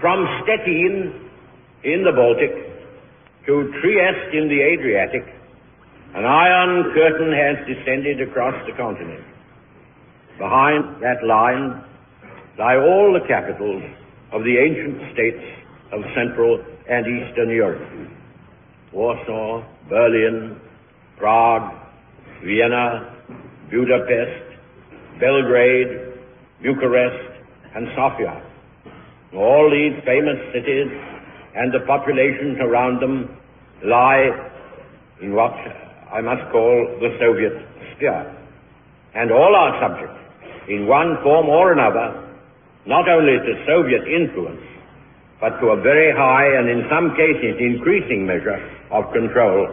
from Stettin in the Baltic to Trieste in the Adriatic, an iron curtain has descended across the continent. Behind that line lie all the capitals of the ancient states of Central and Eastern Europe. Warsaw, Berlin, Prague, Vienna, Budapest, Belgrade, Bucharest, and Sofia. All these famous cities and the populations around them lie in what I must call the Soviet sphere. And all are subject, in one form or another, not only to Soviet influence, but to a very high and in some cases increasing measure of control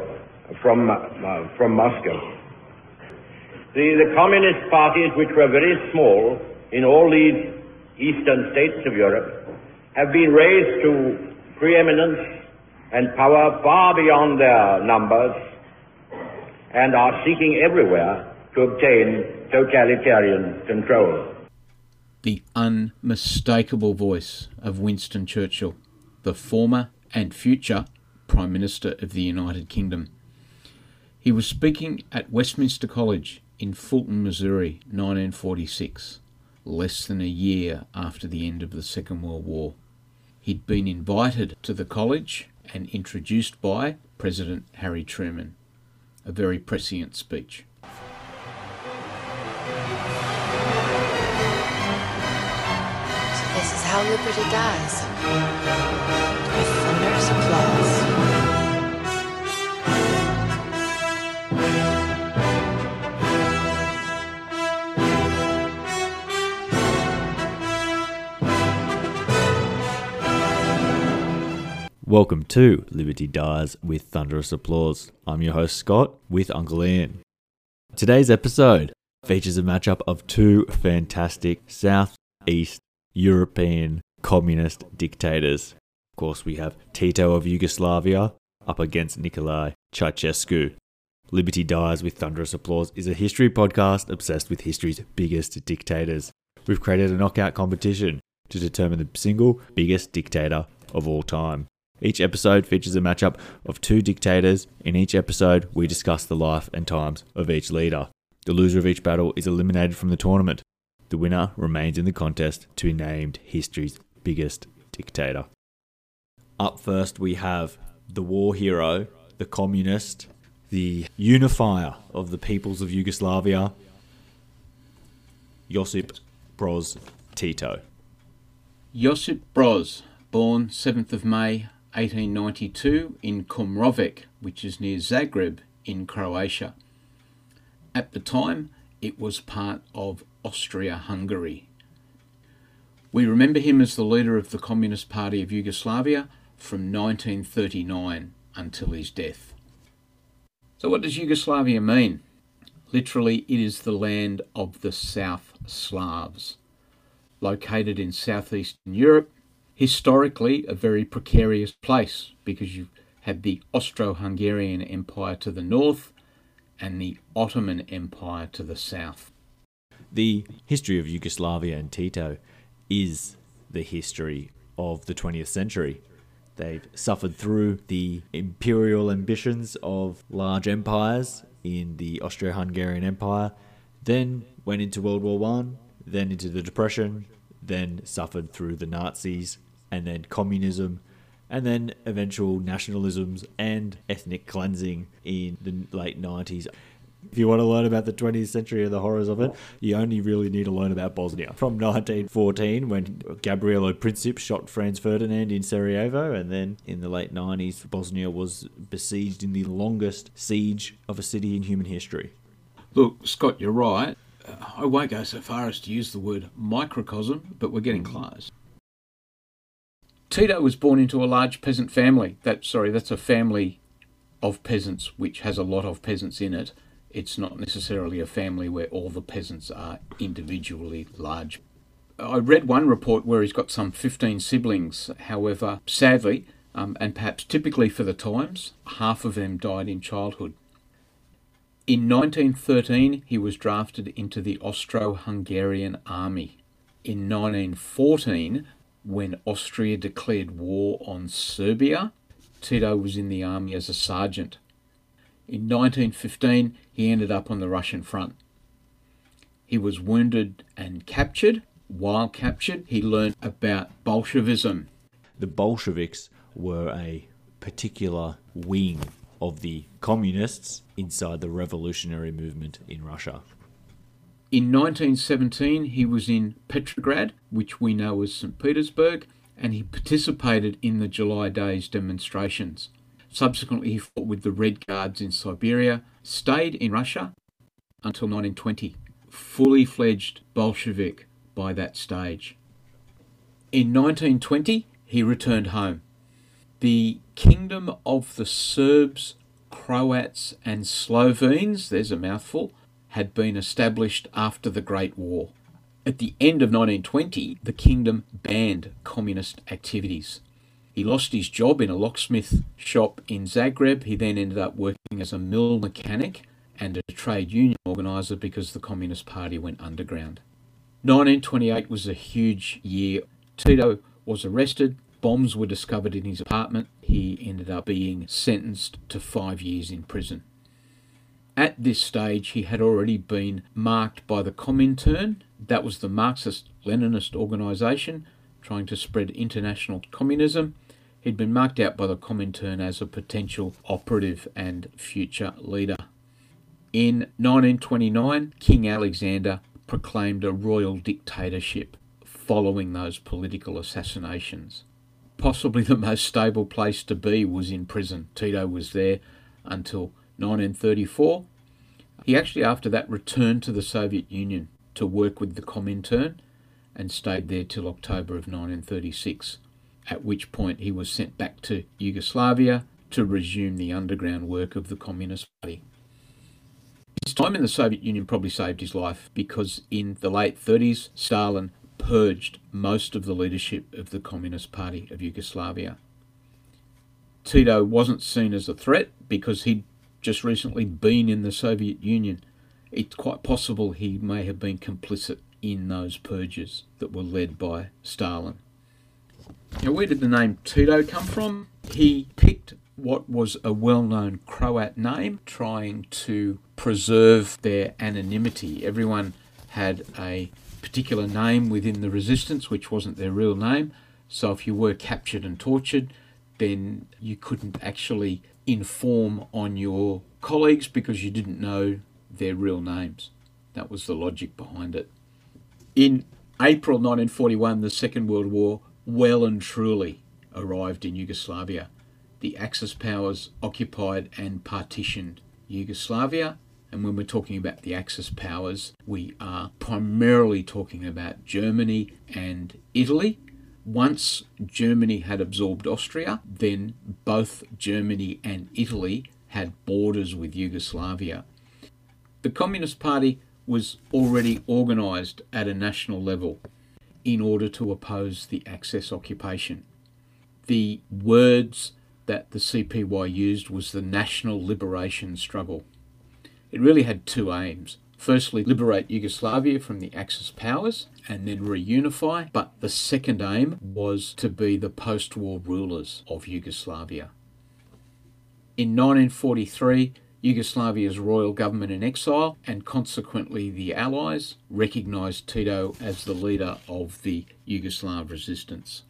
from, uh, from Moscow. The, the communist parties, which were very small in all these eastern states of Europe, have been raised to preeminence and power far beyond their numbers and are seeking everywhere to obtain totalitarian control. The unmistakable voice of Winston Churchill, the former and future Prime Minister of the United Kingdom. He was speaking at Westminster College in Fulton, Missouri, 1946, less than a year after the end of the Second World War. He'd been invited to the college and introduced by President Harry Truman. A very prescient speech. So this is how liberty dies. With thunderous applause. Welcome to Liberty Dies with Thunderous Applause. I'm your host Scott with Uncle Ian. Today's episode features a matchup of two fantastic Southeast European communist dictators. Of course, we have Tito of Yugoslavia up against Nicolae Ceausescu. Liberty Dies with Thunderous Applause is a history podcast obsessed with history's biggest dictators. We've created a knockout competition to determine the single biggest dictator of all time. Each episode features a matchup of two dictators. In each episode, we discuss the life and times of each leader. The loser of each battle is eliminated from the tournament. The winner remains in the contest to be named history's biggest dictator. Up first, we have the war hero, the communist, the unifier of the peoples of Yugoslavia, Josip Broz Tito. Josip Broz, born 7th of May 1892 in Kumrovec, which is near Zagreb in Croatia. At the time, it was part of Austria Hungary. We remember him as the leader of the Communist Party of Yugoslavia from 1939 until his death. So, what does Yugoslavia mean? Literally, it is the land of the South Slavs. Located in southeastern Europe, historically a very precarious place because you had the Austro Hungarian Empire to the north and the Ottoman Empire to the south. The history of Yugoslavia and Tito is the history of the 20th century. They've suffered through the imperial ambitions of large empires in the Austro Hungarian Empire, then went into World War One, then into the Depression, then suffered through the Nazis, and then communism, and then eventual nationalisms and ethnic cleansing in the late 90s. If you want to learn about the 20th century and the horrors of it, you only really need to learn about Bosnia. From 1914, when Gavrilo Princip shot Franz Ferdinand in Sarajevo, and then in the late 90s, Bosnia was besieged in the longest siege of a city in human history. Look, Scott, you're right. I won't go so far as to use the word microcosm, but we're getting close. Tito was born into a large peasant family. That sorry, that's a family of peasants which has a lot of peasants in it. It's not necessarily a family where all the peasants are individually large. I read one report where he's got some 15 siblings. However, sadly, um, and perhaps typically for the times, half of them died in childhood. In 1913, he was drafted into the Austro Hungarian army. In 1914, when Austria declared war on Serbia. Tito was in the army as a sergeant. In 1915, he ended up on the Russian front. He was wounded and captured. While captured, he learned about Bolshevism. The Bolsheviks were a particular wing of the communists inside the revolutionary movement in Russia. In 1917, he was in Petrograd, which we know as St. Petersburg, and he participated in the July Days demonstrations. Subsequently, he fought with the Red Guards in Siberia, stayed in Russia until 1920, fully fledged Bolshevik by that stage. In 1920, he returned home. The Kingdom of the Serbs, Croats, and Slovenes, there's a mouthful, had been established after the Great War. At the end of 1920, the kingdom banned communist activities. He lost his job in a locksmith shop in Zagreb. He then ended up working as a mill mechanic and a trade union organiser because the Communist Party went underground. 1928 was a huge year. Tito was arrested. Bombs were discovered in his apartment. He ended up being sentenced to five years in prison. At this stage, he had already been marked by the Comintern, that was the Marxist Leninist organisation trying to spread international communism. He'd been marked out by the Comintern as a potential operative and future leader. In 1929, King Alexander proclaimed a royal dictatorship following those political assassinations. Possibly the most stable place to be was in prison. Tito was there until 1934. He actually, after that, returned to the Soviet Union to work with the Comintern and stayed there till October of 1936 at which point he was sent back to Yugoslavia to resume the underground work of the Communist Party. His time in the Soviet Union probably saved his life because in the late 30s, Stalin purged most of the leadership of the Communist Party of Yugoslavia. Tito wasn't seen as a threat because he'd just recently been in the Soviet Union. It's quite possible he may have been complicit in those purges that were led by Stalin. Now, where did the name Tito come from? He picked what was a well known Croat name, trying to preserve their anonymity. Everyone had a particular name within the resistance, which wasn't their real name. So, if you were captured and tortured, then you couldn't actually inform on your colleagues because you didn't know their real names. That was the logic behind it. In April 1941, the Second World War well and truly arrived in Yugoslavia. The Axis powers occupied and partitioned Yugoslavia. And when we're talking about the Axis powers, we are primarily talking about Germany and Italy. Once Germany had absorbed Austria, then both Germany and Italy had borders with Yugoslavia. The Communist Party was already organised at a national level in order to oppose the Axis occupation. The words that the CPY used was the national liberation struggle. It really had two aims. Firstly, liberate Yugoslavia from the Axis powers and then reunify, but the second aim was to be the post war rulers of Yugoslavia. In 1943, Yugoslavia's royal government in exile, and consequently the Allies, recognised Tito as the leader of the Yugoslav resistance.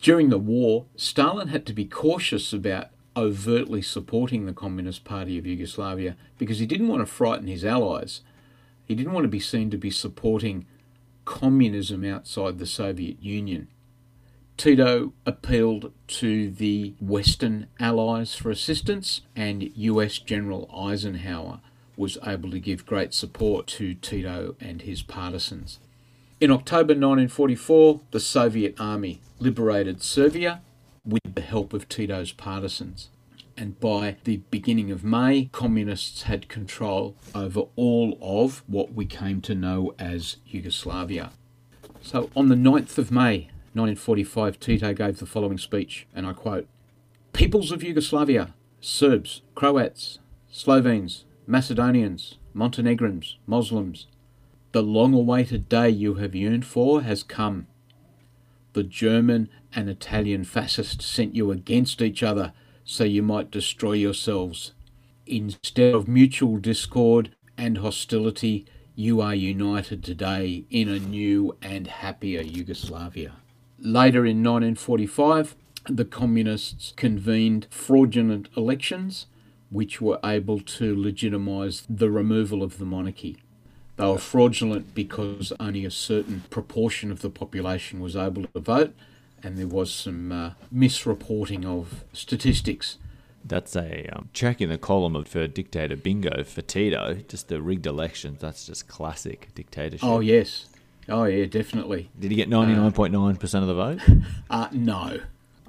During the war, Stalin had to be cautious about overtly supporting the Communist Party of Yugoslavia because he didn't want to frighten his allies. He didn't want to be seen to be supporting communism outside the Soviet Union. Tito appealed to the Western allies for assistance, and US General Eisenhower was able to give great support to Tito and his partisans. In October 1944, the Soviet army liberated Serbia with the help of Tito's partisans. And by the beginning of May, communists had control over all of what we came to know as Yugoslavia. So on the 9th of May 1945, Tito gave the following speech, and I quote Peoples of Yugoslavia, Serbs, Croats, Slovenes, Macedonians, Montenegrins, Muslims, the long awaited day you have yearned for has come. The German and Italian fascists sent you against each other so you might destroy yourselves. Instead of mutual discord and hostility, you are united today in a new and happier Yugoslavia. Later in 1945, the communists convened fraudulent elections which were able to legitimise the removal of the monarchy. They were fraudulent because only a certain proportion of the population was able to vote, and there was some uh, misreporting of statistics. That's a um, check in the column of for dictator bingo for Tito. Just the rigged elections. That's just classic dictatorship. Oh yes, oh yeah, definitely. Did he get ninety nine point nine percent of the vote? Uh, no,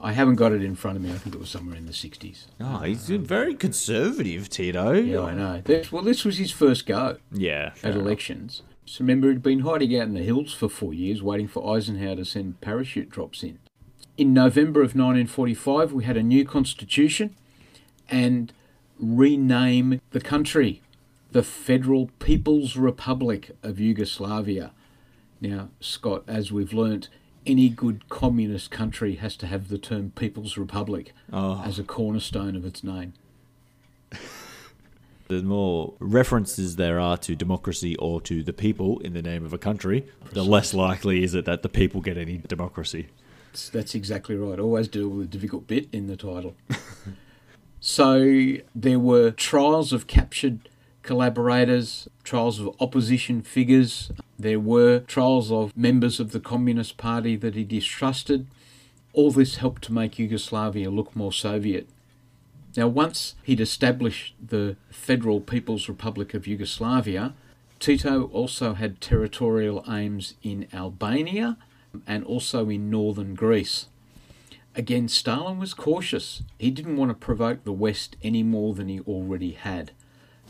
I haven't got it in front of me. I think it was somewhere in the sixties. Oh, he's very conservative, Tito. Yeah, I know. This, well, this was his first go Yeah. at elections. So remember, he'd been hiding out in the hills for four years, waiting for Eisenhower to send parachute drops in. In November of 1945, we had a new constitution and rename the country the Federal People's Republic of Yugoslavia. Now, Scott, as we've learnt, any good communist country has to have the term People's Republic Oh. as a cornerstone of its name. The more references there are to democracy or to the people in the name of a country, the less likely is it that the people get any democracy. That's, that's exactly right. Always deal with a difficult bit in the title. so there were trials of captured collaborators, trials of opposition figures. There were trials of members of the Communist Party that he distrusted. All this helped to make Yugoslavia look more Soviet. Now, once he'd established the Federal People's Republic of Yugoslavia, Tito also had territorial aims in Albania and also in northern Greece. Again, Stalin was cautious. He didn't want to provoke the West any more than he already had.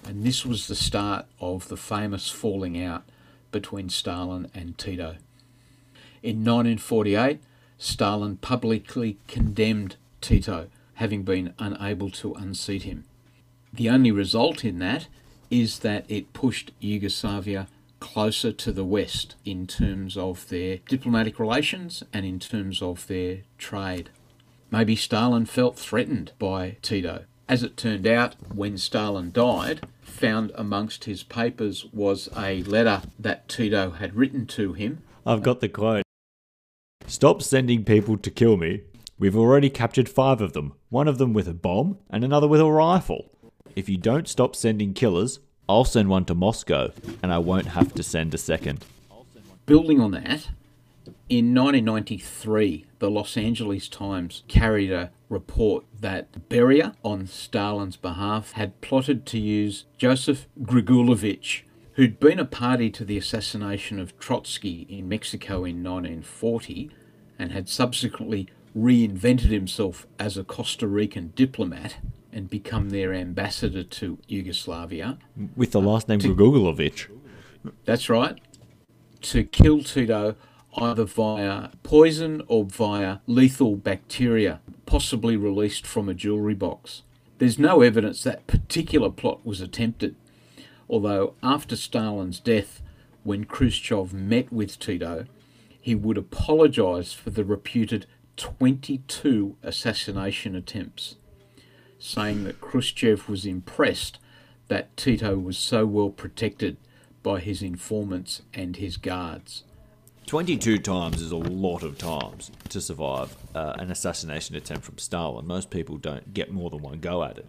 And this was the start of the famous falling out between Stalin and Tito. In 1948, Stalin publicly condemned Tito, having been unable to unseat him. The only result in that is that it pushed Yugoslavia closer to the West in terms of their diplomatic relations and in terms of their trade. Maybe Stalin felt threatened by Tito. As it turned out, when Stalin died, found amongst his papers was a letter that Tito had written to him. I've got the quote. Stop sending people to kill me. We've already captured five of them, one of them with a bomb and another with a rifle. If you don't stop sending killers, I'll send one to Moscow and I won't have to send a second. Building on that, in 1993, the Los Angeles Times carried a report that Beria, on Stalin's behalf, had plotted to use Joseph Grigulevich, who'd been a party to the assassination of Trotsky in Mexico in 1940 and had subsequently reinvented himself as a Costa Rican diplomat and become their ambassador to Yugoslavia. With the last name Grigorovich. That's right. To kill Tito either via poison or via lethal bacteria, possibly released from a jewellery box. There's no evidence that particular plot was attempted, although after Stalin's death, when Khrushchev met with Tito, he would apologise for the reputed 22 assassination attempts, saying that Khrushchev was impressed that Tito was so well protected by his informants and his guards. 22 times is a lot of times to survive uh, an assassination attempt from Stalin. Most people don't get more than one go at it.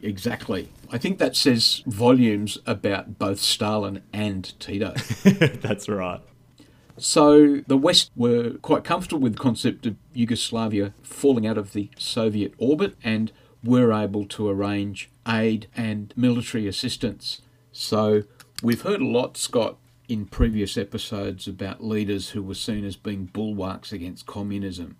Exactly. I think that says volumes about both Stalin and Tito. That's right. So the West were quite comfortable with the concept of Yugoslavia falling out of the Soviet orbit and were able to arrange aid and military assistance. So we've heard a lot, Scott, in previous episodes about leaders who were seen as being bulwarks against communism.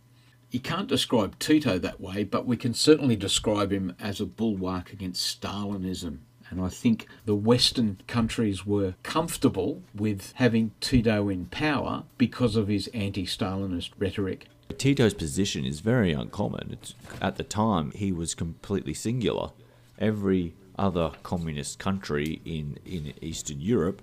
You can't describe Tito that way, but we can certainly describe him as a bulwark against Stalinism. And I think the Western countries were comfortable with having Tito in power because of his anti Stalinist rhetoric. Tito's position is very uncommon. It's, at the time, he was completely singular. Every other communist country in, in Eastern Europe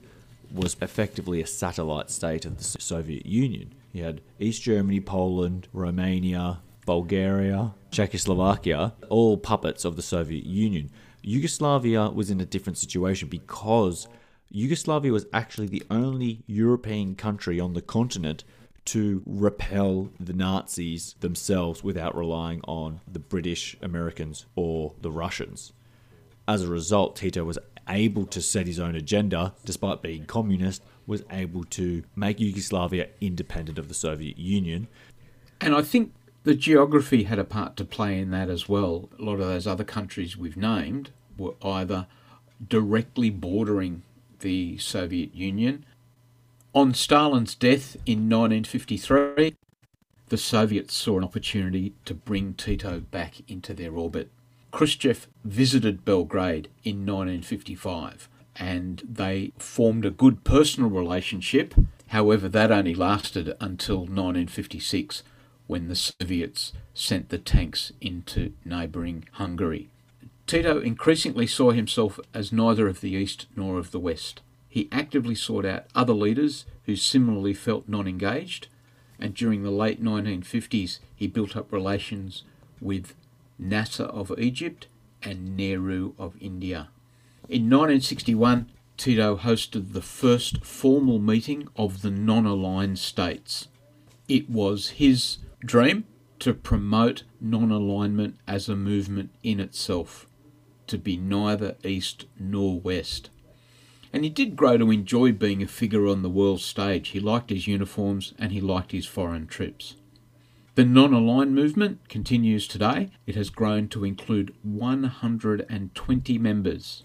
was effectively a satellite state of the Soviet Union. You had East Germany, Poland, Romania, Bulgaria, Czechoslovakia, all puppets of the Soviet Union. Yugoslavia was in a different situation because Yugoslavia was actually the only European country on the continent to repel the Nazis themselves without relying on the British, Americans, or the Russians. As a result, Tito was able to set his own agenda, despite being communist, was able to make Yugoslavia independent of the Soviet Union. And I think the geography had a part to play in that as well. A lot of those other countries we've named were either directly bordering the Soviet Union. On Stalin's death in 1953, the Soviets saw an opportunity to bring Tito back into their orbit. Khrushchev visited Belgrade in 1955 and they formed a good personal relationship. However, that only lasted until 1956 when the Soviets sent the tanks into neighbouring Hungary. Tito increasingly saw himself as neither of the East nor of the West. He actively sought out other leaders who similarly felt non engaged, and during the late 1950s, he built up relations with Nasser of Egypt and Nehru of India. In 1961, Tito hosted the first formal meeting of the non aligned states. It was his dream to promote non alignment as a movement in itself to be neither east nor west. And he did grow to enjoy being a figure on the world stage. He liked his uniforms and he liked his foreign trips. The non aligned movement continues today. It has grown to include 120 members.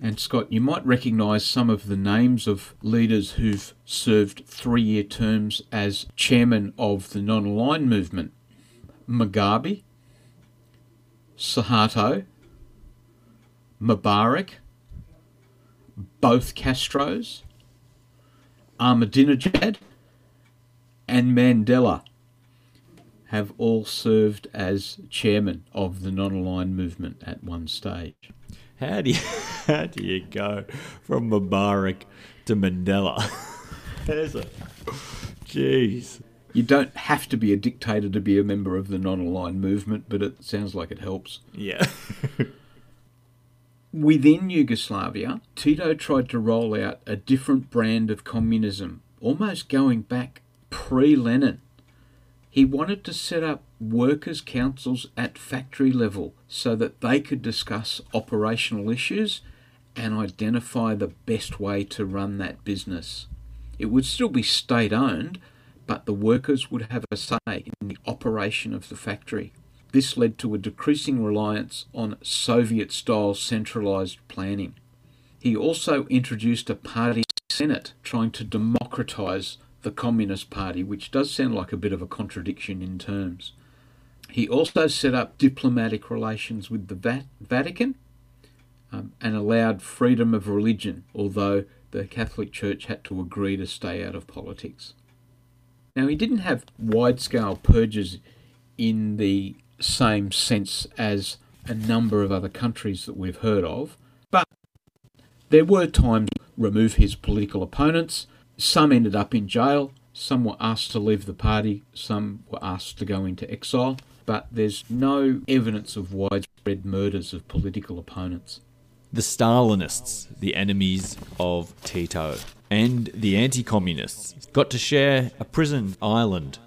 And Scott, you might recognise some of the names of leaders who've served three year terms as chairman of the non aligned movement Mugabe, Suharto, Mubarak, both Castros, Ahmadinejad, and Mandela have all served as chairman of the non-aligned movement at one stage. How do you how do you go from Mubarak to Mandela? There's a jeez. You don't have to be a dictator to be a member of the non-aligned movement, but it sounds like it helps. Yeah. Within Yugoslavia, Tito tried to roll out a different brand of communism, almost going back pre Lenin. He wanted to set up workers' councils at factory level so that they could discuss operational issues and identify the best way to run that business. It would still be state owned, but the workers would have a say in the operation of the factory. This led to a decreasing reliance on Soviet style centralised planning. He also introduced a party senate trying to democratise the Communist Party, which does sound like a bit of a contradiction in terms. He also set up diplomatic relations with the Vat- Vatican um, and allowed freedom of religion, although the Catholic Church had to agree to stay out of politics. Now, he didn't have wide scale purges in the same sense as a number of other countries that we've heard of, but there were times to remove his political opponents. Some ended up in jail, some were asked to leave the party, some were asked to go into exile, but there's no evidence of widespread murders of political opponents. The Stalinists, the enemies of Tito, and the anti communists got to share a prison island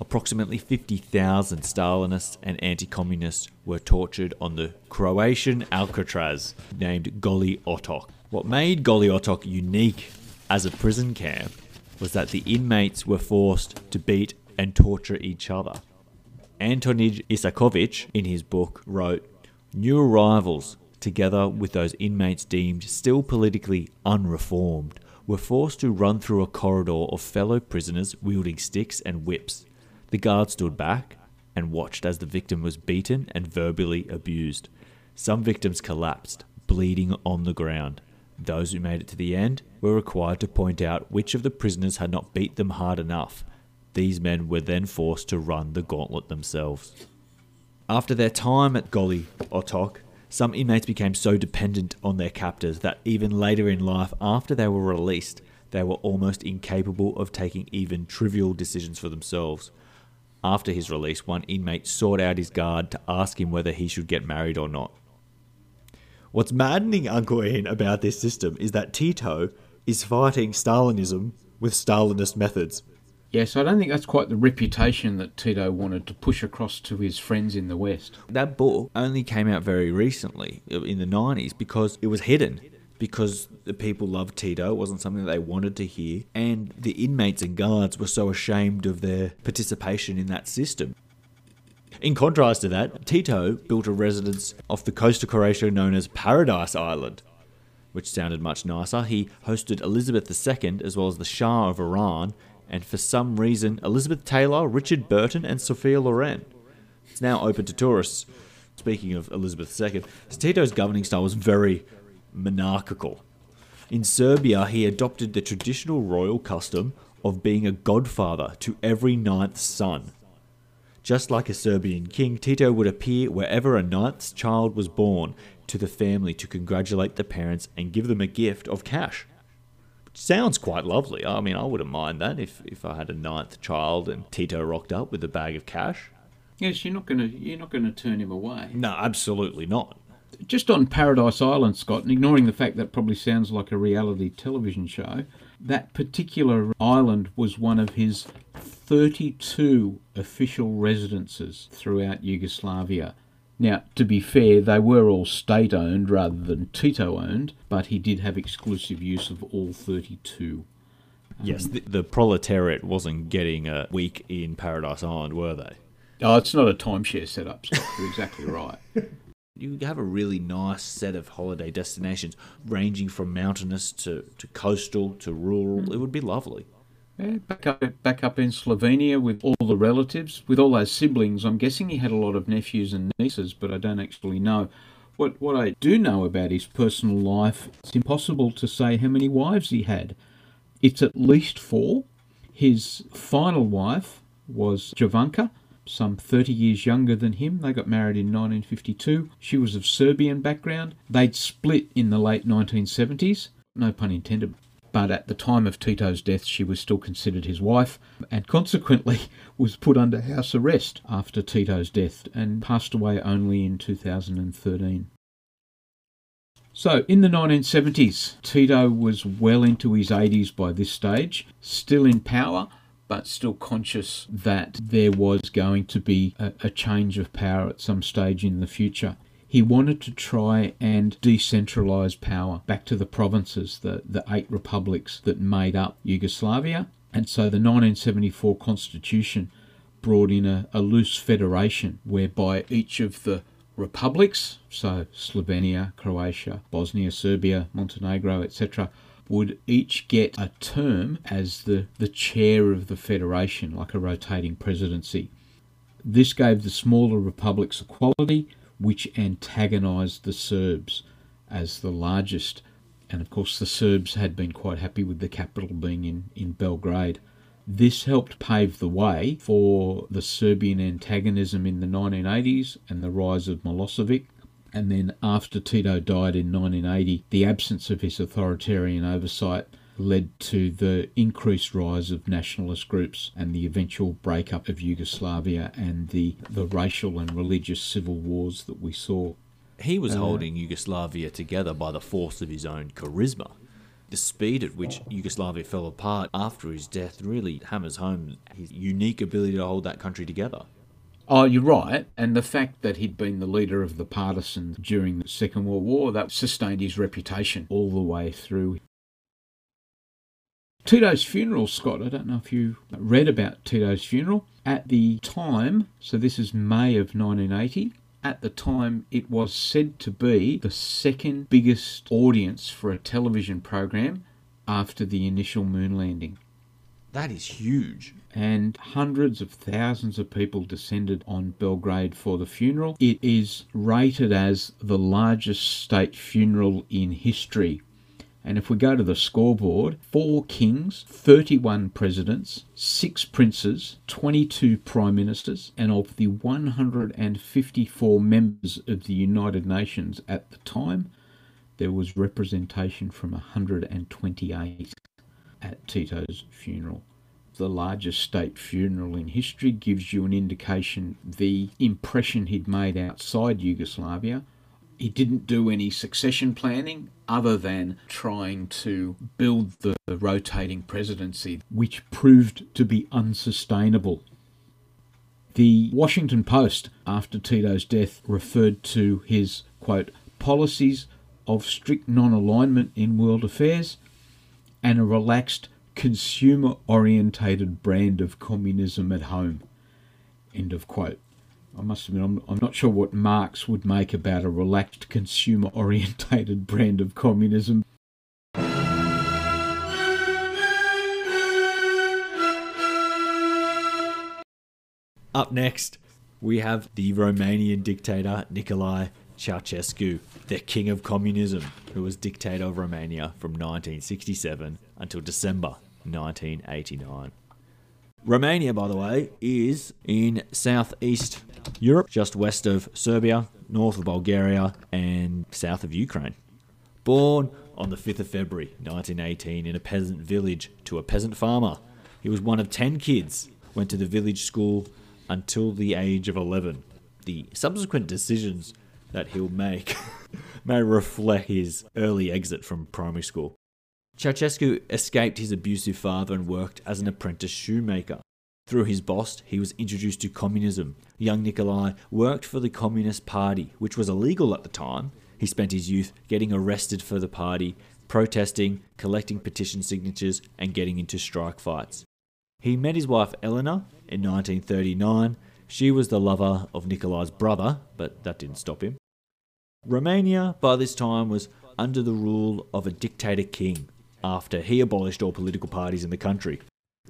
Approximately 50,000 Stalinists and anti communists were tortured on the Croatian Alcatraz named Goli Otok. What made Goli Otok unique as a prison camp was that the inmates were forced to beat and torture each other. Antonije Isakovic, in his book, wrote New arrivals, together with those inmates deemed still politically unreformed, were forced to run through a corridor of fellow prisoners wielding sticks and whips. The guard stood back and watched as the victim was beaten and verbally abused. Some victims collapsed, bleeding on the ground. Those who made it to the end were required to point out which of the prisoners had not beat them hard enough. These men were then forced to run the gauntlet themselves. After their time at Goli Otok, some inmates became so dependent on their captors that even later in life, after they were released, they were almost incapable of taking even trivial decisions for themselves. After his release, one inmate sought out his guard to ask him whether he should get married or not. What's maddening, Uncle Ian, about this system is that Tito is fighting Stalinism with Stalinist methods. Yes, I don't think that's quite the reputation that Tito wanted to push across to his friends in the West. That book only came out very recently, uh, in the 90s, because it was hidden. Because the people loved Tito, it wasn't something that they wanted to hear, and the inmates and guards were so ashamed of their participation in that system. In contrast to that, Tito built a residence off the coast of Croatia known as Paradise Island, which sounded much nicer. He hosted Elizabeth II as well as the Shah of Iran, and for some reason, Elizabeth Taylor, Richard Burton, and Sophia Loren. It's now open to tourists. Speaking of Elizabeth II, Tito's governing style was very monarchical. In Serbia, he adopted the traditional royal custom of being a godfather to every ninth son. Just like a Serbian king, Tito would appear wherever a ninth child was born to the family to congratulate the parents and give them a gift of cash. Which sounds quite lovely. I mean, I wouldn't mind that if, if I had a ninth child and Tito rocked up with a bag of cash. Yes, you're not going to you're not going to turn him away. No, absolutely not. Just on Paradise Island, Scott, and ignoring the fact that probably sounds like a reality television show, that particular island was one of his 32 official residences throughout Yugoslavia. Now, to be fair, they were all state owned rather than Tito owned, but he did have exclusive use of all 32. Yes, um, the, the proletariat wasn't getting uh, a week in Paradise Island, were they? Oh, it's not a timeshare setup, Scott. You're exactly right. You have a really nice set of holiday destinations, ranging from mountainous to, to coastal to rural. Mm. It would be lovely. Yeah, back up, back up in Slovenia with all the relatives, with all those siblings. I'm guessing he had a lot of nephews and nieces, but I don't actually know. What what I do know about his personal life, it's impossible to say how many wives he had. It's at least four. His final wife was Jovanka, some 30 years younger than him. They got married in 1952. She was of Serbian background. They'd split in the late 1970s. No pun intended but at the time of Tito's death, she was still considered his wife and consequently was put under house arrest after Tito's death and passed away only in 2013. So, in the 1970s, Tito was well into his 80s by this stage, still in power, but still conscious that there was going to be a, a change of power at some stage in the future he wanted to try and decentralize power back to the provinces, the, the eight republics that made up Yugoslavia. And so the 1974 constitution brought in a, a loose federation whereby each of the republics, so Slovenia, Croatia, Bosnia, Serbia, Montenegro, etc., would each get a term as the, the chair of the federation, like a rotating presidency. This gave the smaller republics equality, which antagonised the Serbs as the largest. And of course, the Serbs had been quite happy with the capital being in, in Belgrade. This helped pave the way for the Serbian antagonism in the 1980s and the rise of Milosevic. And then, after Tito died in 1980, the absence of his authoritarian oversight led to the increased rise of nationalist groups and the eventual breakup of Yugoslavia and the, the racial and religious civil wars that we saw. He was uh, holding Yugoslavia together by the force of his own charisma. The speed at which Yugoslavia fell apart after his death really hammers home his unique ability to hold that country together. Oh, you're right. And the fact that he'd been the leader of the partisans during the Second World War, that sustained his reputation all the way through. Tito's funeral, Scott, I don't know if you read about Tito's funeral. At the time, so this is May of 1980, at the time it was said to be the second biggest audience for a television program after the initial moon landing. That is huge. And hundreds of thousands of people descended on Belgrade for the funeral. It is rated as the largest state funeral in history and if we go to the scoreboard, four kings, 31 presidents, six princes, 22 prime ministers, and of the 154 members of the United Nations at the time, there was representation from 128. at Tito's funeral. The largest state funeral in history gives you an indication the impression he'd made outside Yugoslavia. He didn't do any succession planning other than trying to build the rotating presidency, which proved to be unsustainable. The Washington Post, after Tito's death, referred to his, quote, policies of strict non alignment in world affairs and a relaxed, consumer orientated brand of communism at home. End of quote. I must admit, I'm, I'm not sure what Marx would make about a relaxed, consumer orientated brand of communism. Up next, we have the Romanian dictator Nicolae Ceausescu, the king of communism, who was dictator of Romania from 1967 until December 1989. Romania, by the way, is in southeast Europe, just west of Serbia, north of Bulgaria, and south of Ukraine. Born on the 5th of February 1918 in a peasant village to a peasant farmer, he was one of 10 kids, went to the village school until the age of 11. The subsequent decisions that he'll make may reflect his early exit from primary school. Ceausescu escaped his abusive father and worked as an apprentice shoemaker. Through his boss, he was introduced to communism. Young Nikolai worked for the Communist Party, which was illegal at the time. He spent his youth getting arrested for the party, protesting, collecting petition signatures, and getting into strike fights. He met his wife Elena in 1939. She was the lover of Nikolai's brother, but that didn't stop him. Romania, by this time, was under the rule of a dictator king after he abolished all political parties in the country.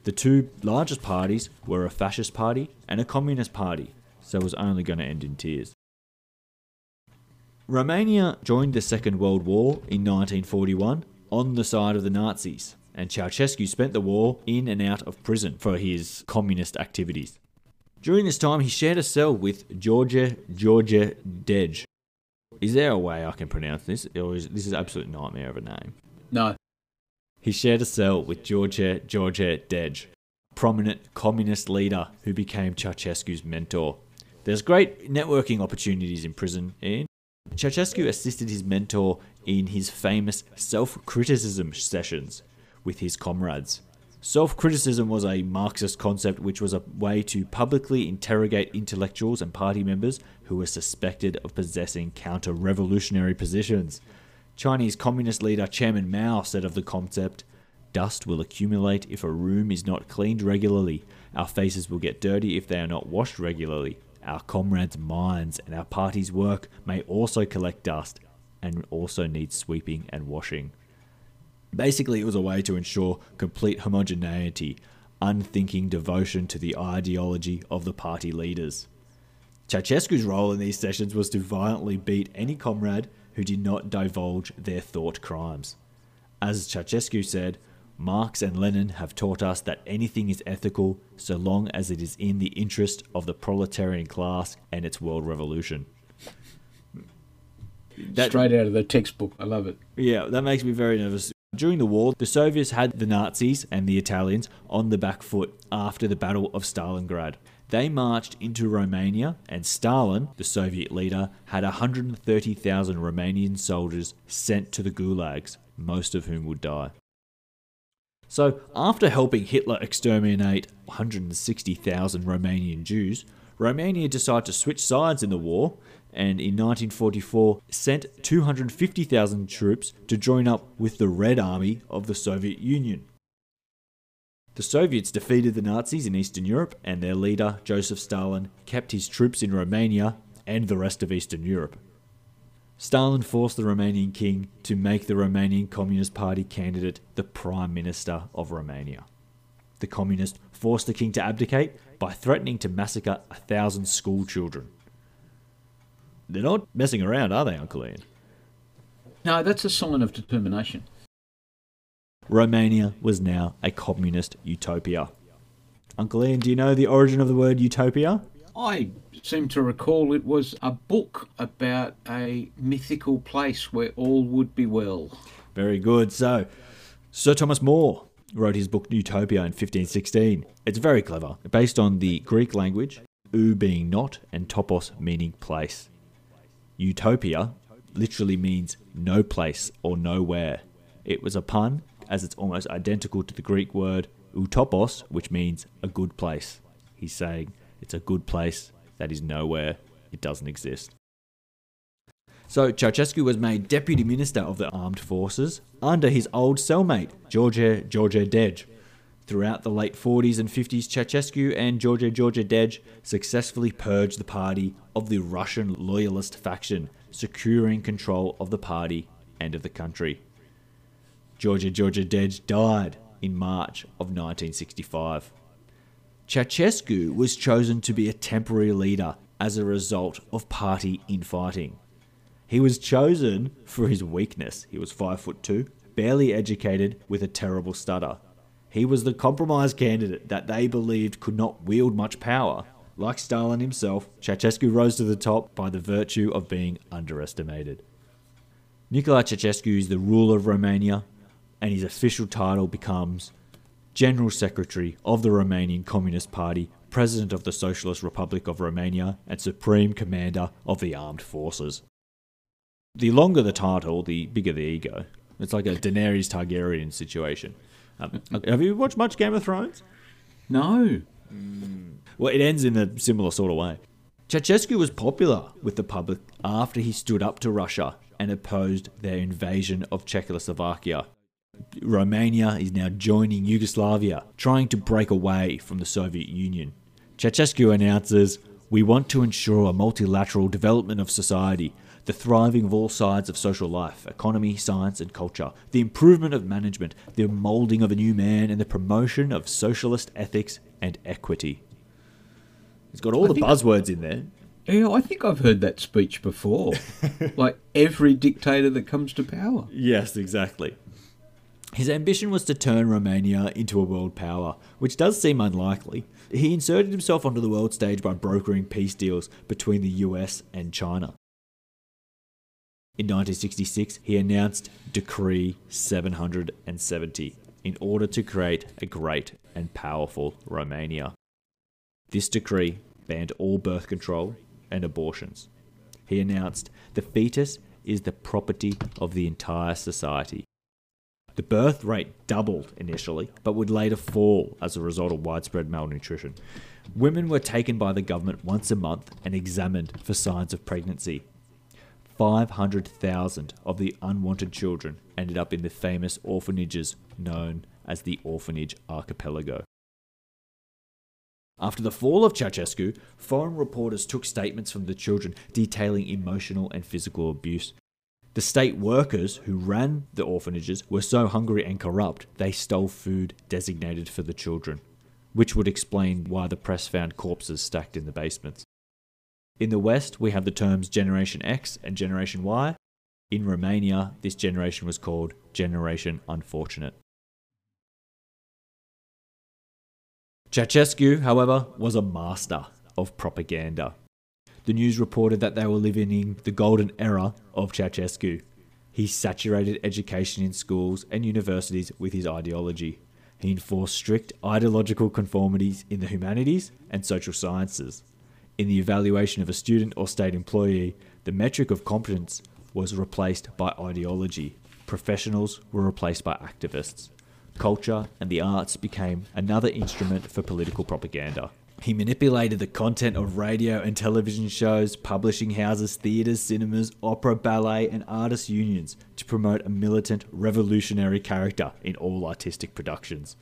The two largest parties were a fascist party and a communist party, so it was only going to end in tears. Romania joined the Second World War in 1941 on the side of the Nazis, and Ceausescu spent the war in and out of prison for his communist activities. During this time, he shared a cell with George George Dej. Is there a way I can pronounce this? Or is this is absolute nightmare of a name? No, He shared a cell with George George Dej, prominent communist leader who became Ceausescu's mentor. There's great networking opportunities in prison, Ian. Ceausescu assisted his mentor in his famous self-criticism sessions with his comrades. Self criticism was a Marxist concept which was a way to publicly interrogate intellectuals and party members who were suspected of possessing counter revolutionary positions. Chinese Communist leader Chairman Mao said of the concept Dust will accumulate if a room is not cleaned regularly. Our faces will get dirty if they are not washed regularly. Our comrades' minds and our party's work may also collect dust and also need sweeping and washing. Basically, it was a way to ensure complete homogeneity, unthinking devotion to the ideology of the party leaders. Ceausescu's role in these sessions was to violently beat any comrade who did not divulge their thought crimes. As Ceausescu said, Marx and Lenin have taught us that anything is ethical so long as it is in the interest of the proletarian class and its world revolution. That- straight out of the textbook. I love it. yeah, that makes me very nervous. During the war, the Soviets had the Nazis and the Italians on the back foot after the Battle of Stalingrad. They marched into Romania, and Stalin, the Soviet leader, had 130,000 Romanian soldiers sent to the gulags, most of whom would die. So, after helping Hitler exterminate 160,000 Romanian Jews, Romania decided to switch sides in the war and in 1944 sent 250,000 troops to join up with the Red Army of the Soviet Union. The Soviets defeated the Nazis in Eastern Europe, and their leader, Joseph Stalin, kept his troops in Romania and the rest of Eastern Europe. Stalin forced the Romanian king to make the Romanian Communist Party candidate the Prime Minister of Romania. The communists forced the king to abdicate by threatening to massacre a thousand school children. They're not messing around, are they, Uncle Ian? No, that's a sign of determination. Romania was now a communist utopia. Uncle Ian, do you know the origin of the word utopia? I seem to recall it was a book about a mythical place where all would be well. Very good. So, Sir Thomas More wrote his book Utopia in 1516. It's very clever, based on the Greek language, ou being not and topos meaning place. Utopia literally means no place or nowhere. It was a pun, as it's almost identical to the Greek word utopos, which means a good place. He's saying it's a good place that is nowhere, it doesn't exist. So Ceausescu was made deputy minister of the armed forces under his old cellmate, George George Dej. Throughout the late 40s and 50s, Ceausescu and Gheorghe Gheorghiu-Dej successfully purged the party of the Russian loyalist faction, securing control of the party and of the country. Gheorghe Gheorghiu-Dej died in March of 1965. Ceausescu was chosen to be a temporary leader as a result of party infighting. He was chosen for his weakness. He was five foot two, barely educated, with a terrible stutter. He was the compromise candidate that they believed could not wield much power. Like Stalin himself, Ceausescu rose to the top by the virtue of being underestimated. Nicolae Ceausescu is the ruler of Romania, and his official title becomes General Secretary of the Romanian Communist Party, President of the Socialist Republic of Romania, and Supreme Commander of the Armed Forces. The longer the title, the bigger the ego. It's like a Daenerys Targaryen situation. Um, have you watched much Game of Thrones? No. Well, it ends in a similar sort of way. Ceausescu was popular with the public after he stood up to Russia and opposed their invasion of Czechoslovakia. Romania is now joining Yugoslavia, trying to break away from the Soviet Union. Ceausescu announces, We want to ensure a multilateral development of society, the thriving of all sides of social life, economy, science, and culture, the improvement of management, the moulding of a new man, and the promotion of socialist ethics and equity. It's got all I the buzzwords in there. Yeah, I think I've heard that speech before. like every dictator that comes to power. Yes, exactly. His ambition was to turn Romania into a world power, which does seem unlikely. He inserted himself onto the world stage by brokering peace deals between the US and China. In 1966, he announced Decree 770 in order to create a great and powerful Romania. This decree banned all birth control and abortions. He announced the fetus is the property of the entire society. The birth rate doubled initially, but would later fall as a result of widespread malnutrition. Women were taken by the government once a month and examined for signs of pregnancy. 500,000 of the unwanted children ended up in the famous orphanages known as the Orphanage Archipelago. After the fall of Ceausescu, foreign reporters took statements from the children detailing emotional and physical abuse. The state workers who ran the orphanages were so hungry and corrupt they stole food designated for the children, which would explain why the press found corpses stacked in the basements. In the West, we have the terms Generation X and Generation Y. In Romania, this generation was called Generation Unfortunate. Ceausescu, however, was a master of propaganda. The news reported that they were living in the golden era of Ceausescu. He saturated education in schools and universities with his ideology. He enforced strict ideological conformities in the humanities and social sciences. In the evaluation of a student or state employee, the metric of competence was replaced by ideology. Professionals were replaced by activists. Culture and the arts became another instrument for political propaganda. He manipulated the content of radio and television shows, publishing houses, theatres, cinemas, opera, ballet, and artists' unions to promote a militant, revolutionary character in all artistic productions.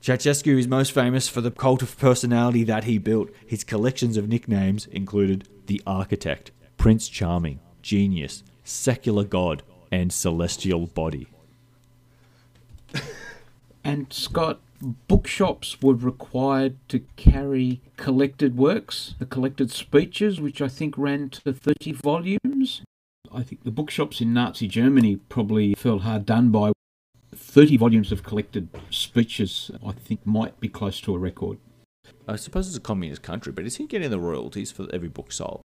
Ceausescu is most famous for the cult of personality that he built. His collections of nicknames included the Architect, Prince Charming, Genius, Secular God, and Celestial Body. And Scott, bookshops were required to carry collected works, the collected speeches, which I think ran to 30 volumes. I think the bookshops in Nazi Germany probably felt hard done by. 30 volumes of collected speeches, I think, might be close to a record. I suppose it's a communist country, but is he getting the royalties for every book sold?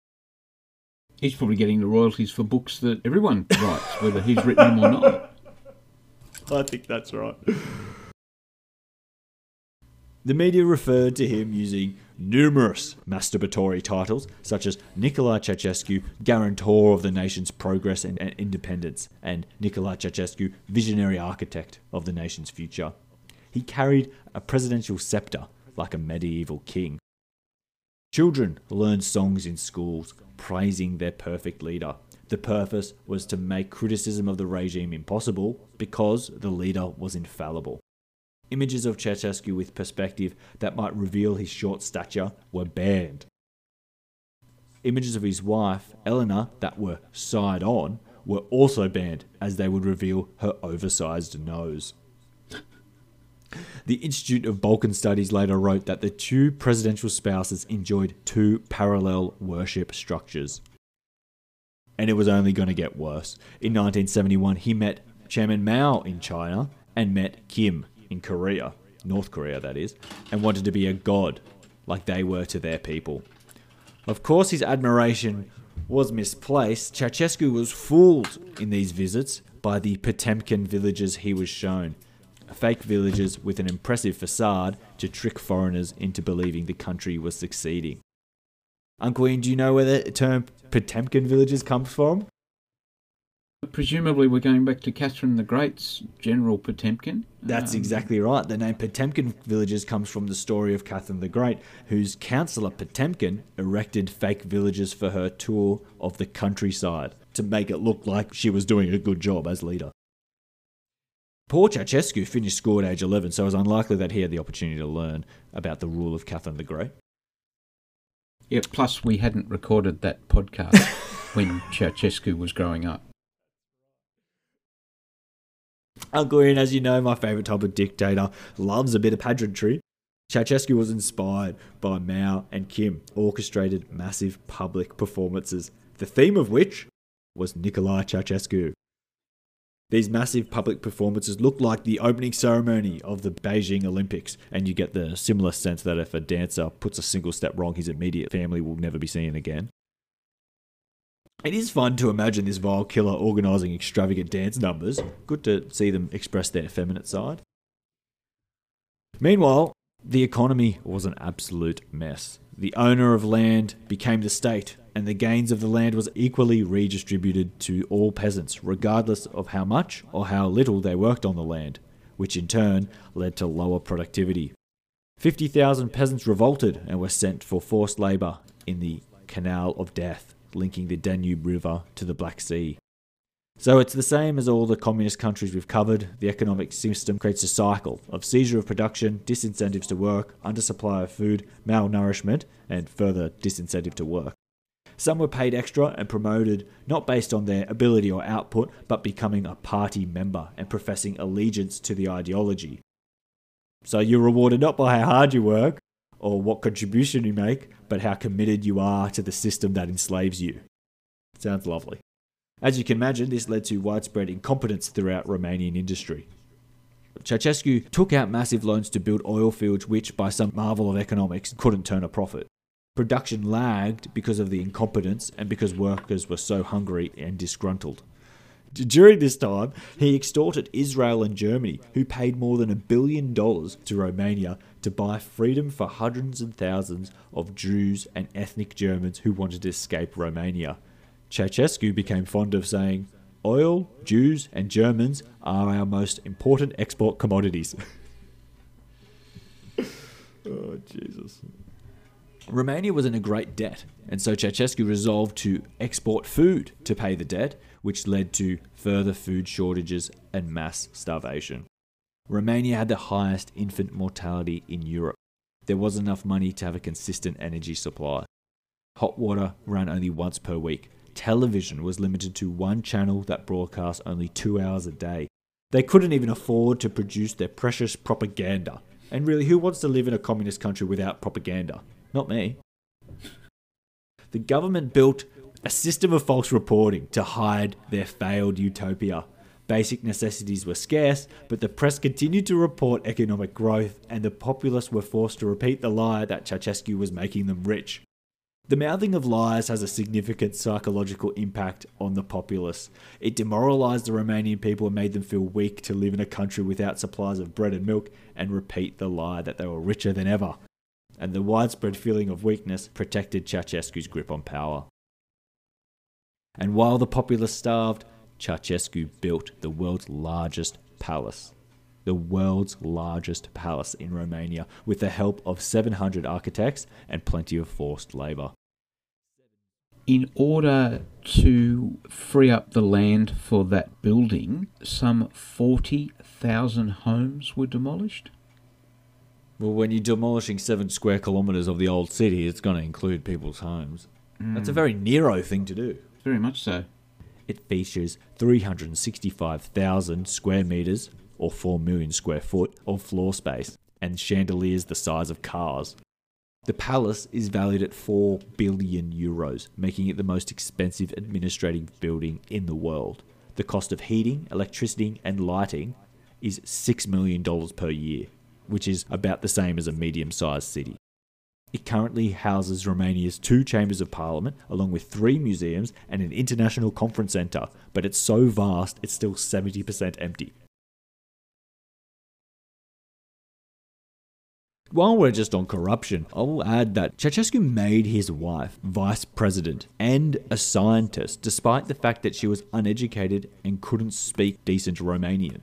He's probably getting the royalties for books that everyone writes, whether he's written them or not. I think that's right. The media referred to him using numerous masturbatory titles, such as Nicolae Ceausescu, guarantor of the nation's progress and, independence, and Nicolae Ceausescu, visionary architect of the nation's future. He carried a presidential scepter like a medieval king. Children learned songs in schools praising their perfect leader. The purpose was to make criticism of the regime impossible because the leader was infallible. Images of Ceausescu with perspective that might reveal his short stature were banned. Images of his wife, Eleanor, that were side on, were also banned as they would reveal her oversized nose. The Institute of Balkan Studies later wrote that the two presidential spouses enjoyed two parallel worship structures. And it was only going to get worse. In 1971, he met Chairman Mao in China and met Kim in Korea, North Korea that is, and wanted to be a god like they were to their people. Of course, his admiration was misplaced. Ceausescu was fooled in these visits by the Potemkin villages he was shown. Fake villages with an impressive facade to trick foreigners into believing the country was succeeding. Uncle Ian, do you know where the term Potemkin villages comes from? Presumably, we're going back to Catherine the Great's General Potemkin. That's Um, exactly right. The name Potemkin villages comes from the story of Catherine the Great, whose councillor Potemkin erected fake villages for her tour of the countryside to make it look like she was doing a good job as leader. Poor Ceausescu finished school at age 11, so it was unlikely that he had the opportunity to learn about the rule of Catherine the Great. Yeah, plus, we hadn't recorded that podcast when Ceausescu was growing up. Uncle Ian, as you know, my favourite type of dictator, loves a bit of pageantry. Ceausescu was inspired by Mao and Kim, orchestrated massive public performances, the theme of which was Nicolae Ceausescu. These massive public performances look like the opening ceremony of the Beijing Olympics, and you get the similar sense that if a dancer puts a single step wrong, his immediate family will never be seen again. It is fun to imagine this vile killer organising extravagant dance numbers. Good to see them express their feminine side. Meanwhile, the economy was an absolute mess. The owner of land became the state, and the gains of the land was equally redistributed to all peasants, regardless of how much or how little they worked on the land, which in turn led to lower productivity. 50,000 peasants revolted and were sent for forced labour in the Canal of Death, linking the Danube River to the Black Sea. So it's the same as all the communist countries we've covered. The economic system creates a cycle of seizure of production, disincentives to work, undersupply of food, malnourishment, and further disincentive to work. Some were paid extra and promoted not based on their ability or output, but becoming a party member and professing allegiance to the ideology. So you're rewarded not by how hard you work or what contribution you make, but how committed you are to the system that enslaves you. Sounds lovely. As you can imagine, this led to widespread incompetence throughout Romanian industry. Ceausescu took out massive loans to build oil fields which, by some marvel of economics, couldn't turn a profit. Production lagged because of the incompetence and because workers were so hungry and disgruntled. During this time, he extorted Israel and Germany, who paid more than a billion dollars to Romania to buy freedom for hundreds and thousands of Jews and ethnic Germans who wanted to escape Romania. Ceausescu became fond of saying, Oil, Jews, and Germans are our most important export commodities. oh, Jesus. Romania was in a great debt, and so Ceausescu resolved to export food to pay the debt, which led to further food shortages and mass starvation. Romania had the highest infant mortality in Europe. There wasn't enough money to have a consistent energy supply. Hot water ran only once per week. Television was limited to one channel that broadcast only two hours a day. They couldn't even afford to produce their precious propaganda. And really, who wants to live in a communist country without propaganda? Not me. The government built a system of false reporting to hide their failed utopia. Basic necessities were scarce, but the press continued to report economic growth, and the populace were forced to repeat the lie that Ceausescu was making them rich. The mouthing of lies has a significant psychological impact on the populace. It demoralized the Romanian people and made them feel weak to live in a country without supplies of bread and milk and repeat the lie that they were richer than ever. And the widespread feeling of weakness protected Ceausescu's grip on power. And while the populace starved, Ceausescu built the world's largest palace. The world's largest palace in Romania with the help of 700 architects and plenty of forced labour. In order to free up the land for that building, some 40,000 homes were demolished. Well, when you're demolishing seven square kilometres of the old city, it's going to include people's homes. That's a hmm. very Nero thing to do. Very much so. It features 365,000 square metres, or 4 million square foot, of floor space, and chandeliers the size of cars. The palace is valued at 4 billion euros, making it the most expensive administrative building in the world. The cost of heating, electricity, and lighting is $6 million per year, which is about the same as a medium sized city. It currently houses Romania's two chambers of parliament, along with three museums and an international conference centre, but it's so vast it's still 70% empty. While we're just on corruption, I'll add that Ceausescu made his wife vice president and a scientist, despite the fact that she was uneducated and couldn't speak decent Romanian.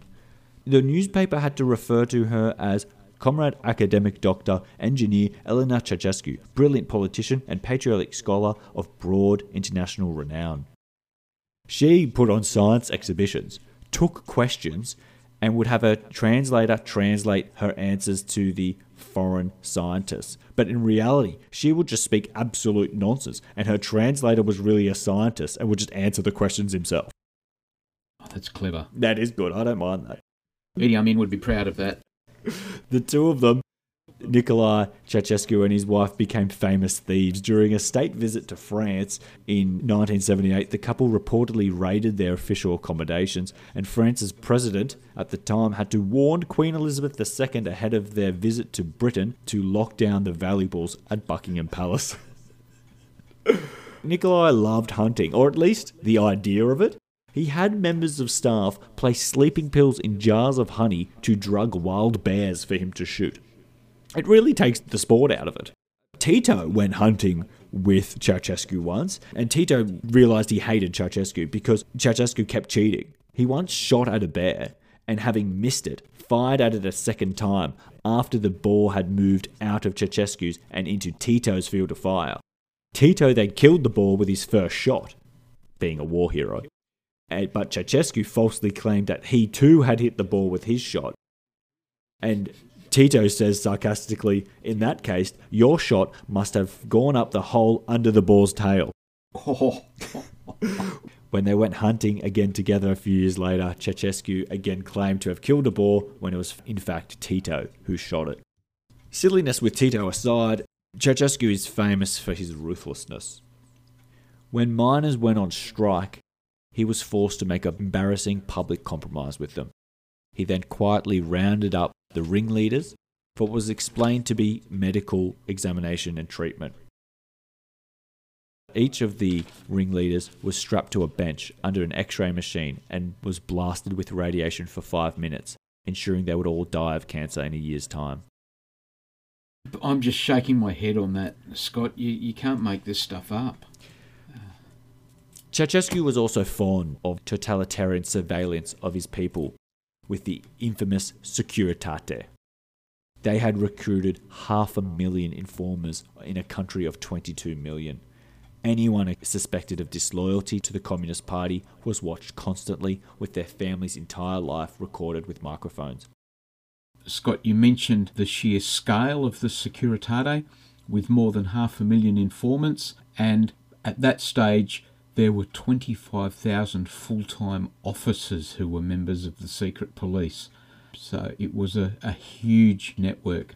The newspaper had to refer to her as Comrade Academic Doctor Engineer Elena Ceausescu, brilliant politician and patriotic scholar of broad international renown. She put on science exhibitions, took questions, and would have a translator translate her answers to the foreign scientists. But in reality, she would just speak absolute nonsense, and her translator was really a scientist and would just answer the questions himself. Oh, that's clever. That is good, I don't mind that. Idi Amin would be proud of that. The two of them, Nicolae Ceausescu and his wife, became famous thieves. During a state visit to France in 1978, the couple reportedly raided their official accommodations, and France's president at the time had to warn Queen Elizabeth II ahead of their visit to Britain to lock down the valuables at Buckingham Palace. Nikolai loved hunting, or at least the idea of it. He had members of staff place sleeping pills in jars of honey to drug wild bears for him to shoot. It really takes the sport out of it. Tito went hunting with Ceausescu once, and Tito realized he hated Ceausescu because Ceausescu kept cheating. He once shot at a bear, and having missed it, fired at it a second time after the ball had moved out of Ceausescu's and into Tito's field of fire. Tito then killed the ball with his first shot, being a war hero. But Ceausescu falsely claimed that he too had hit the ball with his shot. And Tito says sarcastically, in that case, your shot must have gone up the hole under the ball's tail. Oh, When they went hunting again together a few years later, Ceausescu again claimed to have killed a boar when it was in fact Tito who shot it. Silliness with Tito aside, Ceausescu is famous for his ruthlessness. When miners went on strike, he was forced to make an embarrassing public compromise with them. He then quietly rounded up the ringleaders for what was explained to be medical examination and treatment. Each of the ringleaders was strapped to a bench under an x ray machine and was blasted with radiation for five minutes, ensuring they would all die of cancer in a year's time. I'm just shaking my head on that, Scott. You, you can't make this stuff up. Ceausescu was also fond of totalitarian surveillance of his people with the infamous Securitate. They had recruited half a million informers in a country of 22 million. Anyone suspected of disloyalty to the Communist Party was watched constantly with their family's entire life recorded with microphones. Scott, you mentioned the sheer scale of the Securitate with more than half a million informants, and at that stage, there were 25,000 full time officers who were members of the secret police. So it was a, a huge network.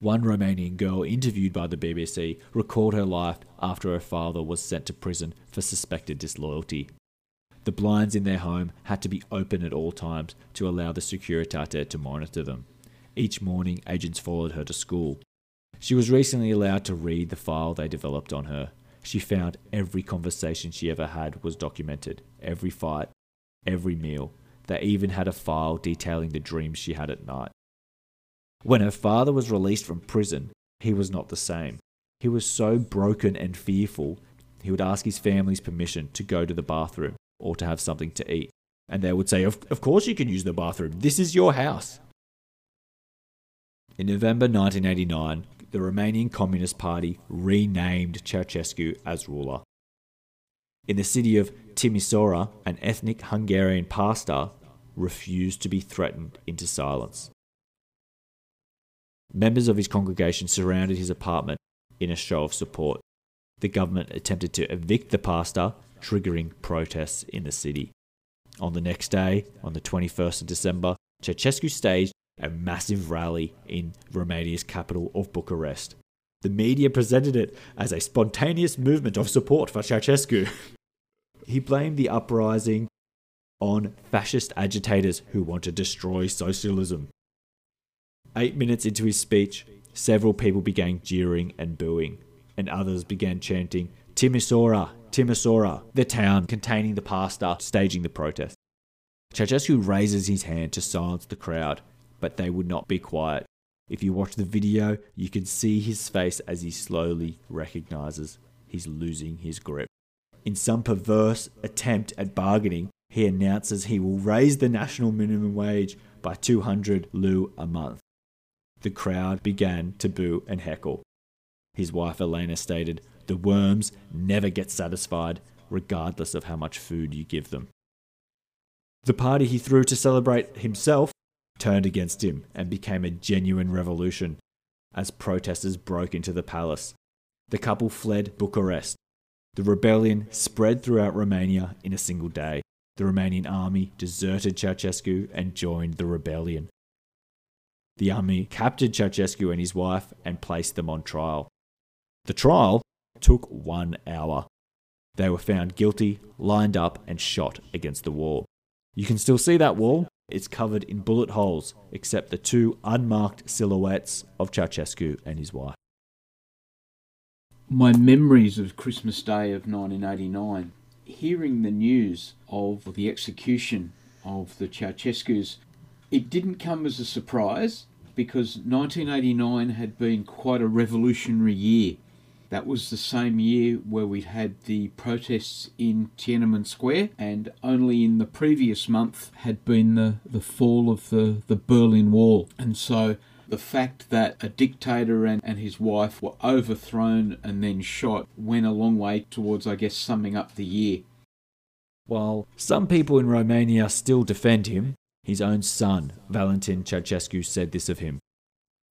One Romanian girl interviewed by the BBC recalled her life after her father was sent to prison for suspected disloyalty. The blinds in their home had to be open at all times to allow the Securitate to monitor them. Each morning, agents followed her to school. She was recently allowed to read the file they developed on her. She found every conversation she ever had was documented, every fight, every meal. They even had a file detailing the dreams she had at night. When her father was released from prison, he was not the same. He was so broken and fearful, he would ask his family's permission to go to the bathroom or to have something to eat. And they would say, Of, of course you can use the bathroom. This is your house. In November 1989, the Romanian Communist Party renamed Ceausescu as ruler. In the city of Timisoara, an ethnic Hungarian pastor refused to be threatened into silence. Members of his congregation surrounded his apartment in a show of support. The government attempted to evict the pastor, triggering protests in the city. On the next day, on the 21st of December, Ceausescu staged a massive rally in Romania's capital of Bucharest. The media presented it as a spontaneous movement of support for Ceausescu. he blamed the uprising on fascist agitators who want to destroy socialism. Eight minutes into his speech, several people began jeering and booing, and others began chanting, Timisoara, Timisoara, the town containing the pastor staging the protest. Ceausescu raises his hand to silence the crowd, but they would not be quiet. If you watch the video, you can see his face as he slowly recognizes he's losing his grip. In some perverse attempt at bargaining, he announces he will raise the national minimum wage by 200 leu a month. The crowd began to boo and heckle. His wife Elena stated, The worms never get satisfied, regardless of how much food you give them. The party he threw to celebrate himself turned against him and became a genuine revolution as protesters broke into the palace. The couple fled Bucharest. The rebellion spread throughout Romania in a single day. The Romanian army deserted Ceausescu and joined the rebellion. The army captured Ceausescu and his wife and placed them on trial. The trial took one hour. They were found guilty, lined up, and shot against the wall. You can still see that wall it's covered in bullet holes, except the two unmarked silhouettes of Ceausescu and his wife. My memories of Christmas Day of 1989, hearing the news of the execution of the Ceausescus, it didn't come as a surprise because 1989 had been quite a revolutionary year that was the same year where we had the protests in Tiananmen Square, and only in the previous month had been the, the fall of the, the Berlin Wall. And so the fact that a dictator and, and his wife were overthrown and then shot went a long way towards, I guess, summing up the year. While some people in Romania still defend him, his own son, Valentin Ceausescu, said this of him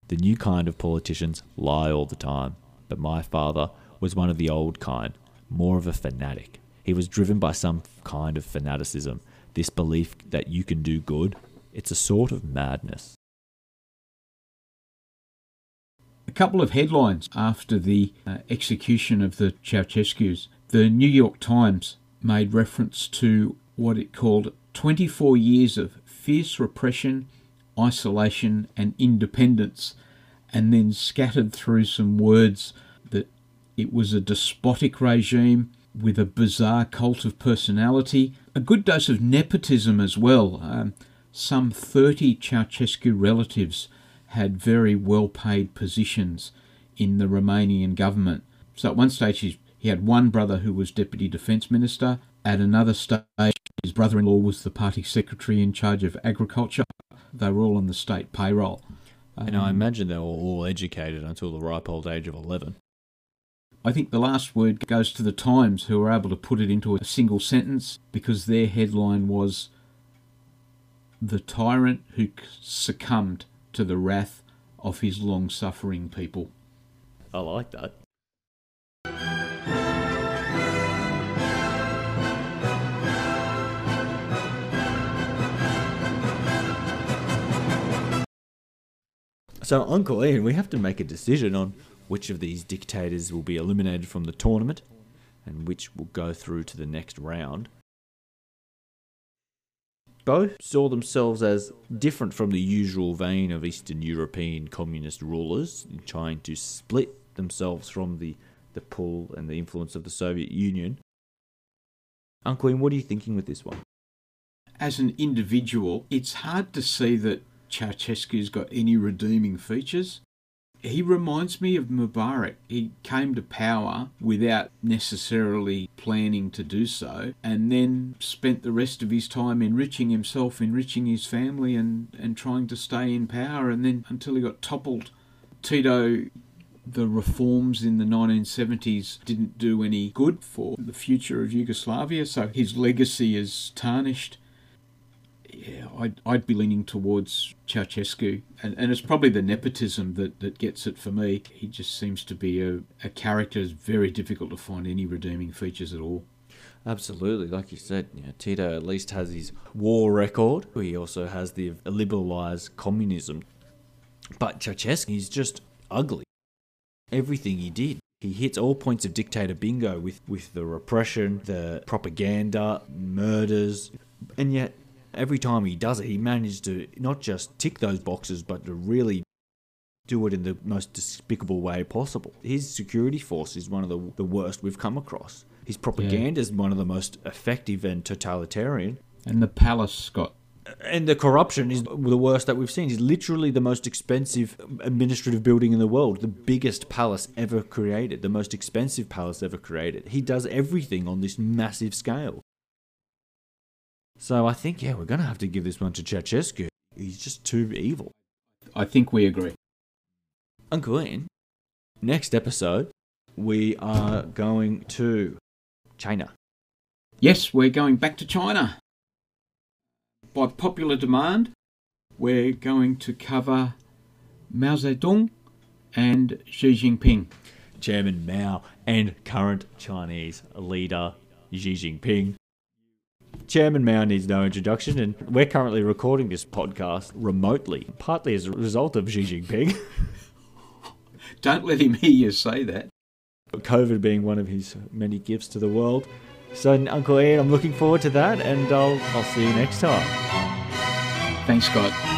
The new kind of politicians lie all the time but my father was one of the old kind, more of a fanatic. He was driven by some kind of fanaticism, this belief that you can do good. It's a sort of madness. A couple of headlines after the uh, execution of the Ceausescus. The New York Times made reference to what it called 24 years of fierce repression, isolation, and independence and then scattered through some words that it was a despotic regime with a bizarre cult of personality, a good dose of nepotism as well. Um, some 30 Ceausescu relatives had very well paid positions in the Romanian government. So at one stage, he had one brother who was Deputy Defence Minister. At another stage, his brother in law was the party secretary in charge of agriculture. They were all on the state payroll. Um, and I imagine they were all educated until the ripe old age of 11. I think the last word goes to the Times, who were able to put it into a single sentence because their headline was The Tyrant Who Succumbed to the Wrath of His Long Suffering People. I like that. So, Uncle Ian, we have to make a decision on which of these dictators will be eliminated from the tournament and which will go through to the next round. both saw themselves as different from the usual vein of Eastern European communist rulers, trying to split themselves from the, the pull and the influence of the Soviet Union. Uncle Ian, what are you thinking with this one? As an individual, it's hard to see that Ceausescu's got any redeeming features. He reminds me of Mubarak. He came to power without necessarily planning to do so, and then spent the rest of his time enriching himself, enriching his family, and, and trying to stay in power, and then until he got toppled. Tito, the reforms in the 1970s didn't do any good for the future of Yugoslavia, so his legacy is tarnished yeah, I'd, I'd be leaning towards Ceausescu, and, and it's probably the nepotism that, that gets it for me. He just seems to be a, a character that's very difficult to find any redeeming features at all. Absolutely, like you said, you know, Tito at least has his war record. He also has the liberalised communism. But Ceausescu is just ugly. Everything he did, he hits all points of dictator bingo with, with the repression, the propaganda, murders, and yet every time he does it, he manages to not just tick those boxes, but to really do it in the most despicable way possible. His security force is one of the, the worst we've come across. His propaganda yeah. is one of the most effective and totalitarian. And the palace, Scott. And the corruption is the worst that we've seen. He's literally the most expensive administrative building in the world, the biggest palace ever created, the most expensive palace ever created. He does everything on this massive scale. So I think, yeah, we're going to have to give this one to Ceausescu. He's just too evil. I think we agree. Uncle Ian, next episode, we are going to China. Yes, we're going back to China. By popular demand, we're going to cover Mao Zedong and Xi Jinping. Chairman Mao and current Chinese leader Xi Jinping Chairman Mao needs no introduction, and we're currently recording this podcast remotely, partly as a result of Xi Jinping. Don't let him hear you say that. COVID being one of his many gifts to the world. So, Uncle Ian, I'm looking forward to that, and I'll, I'll see you next time. Thanks, Scott.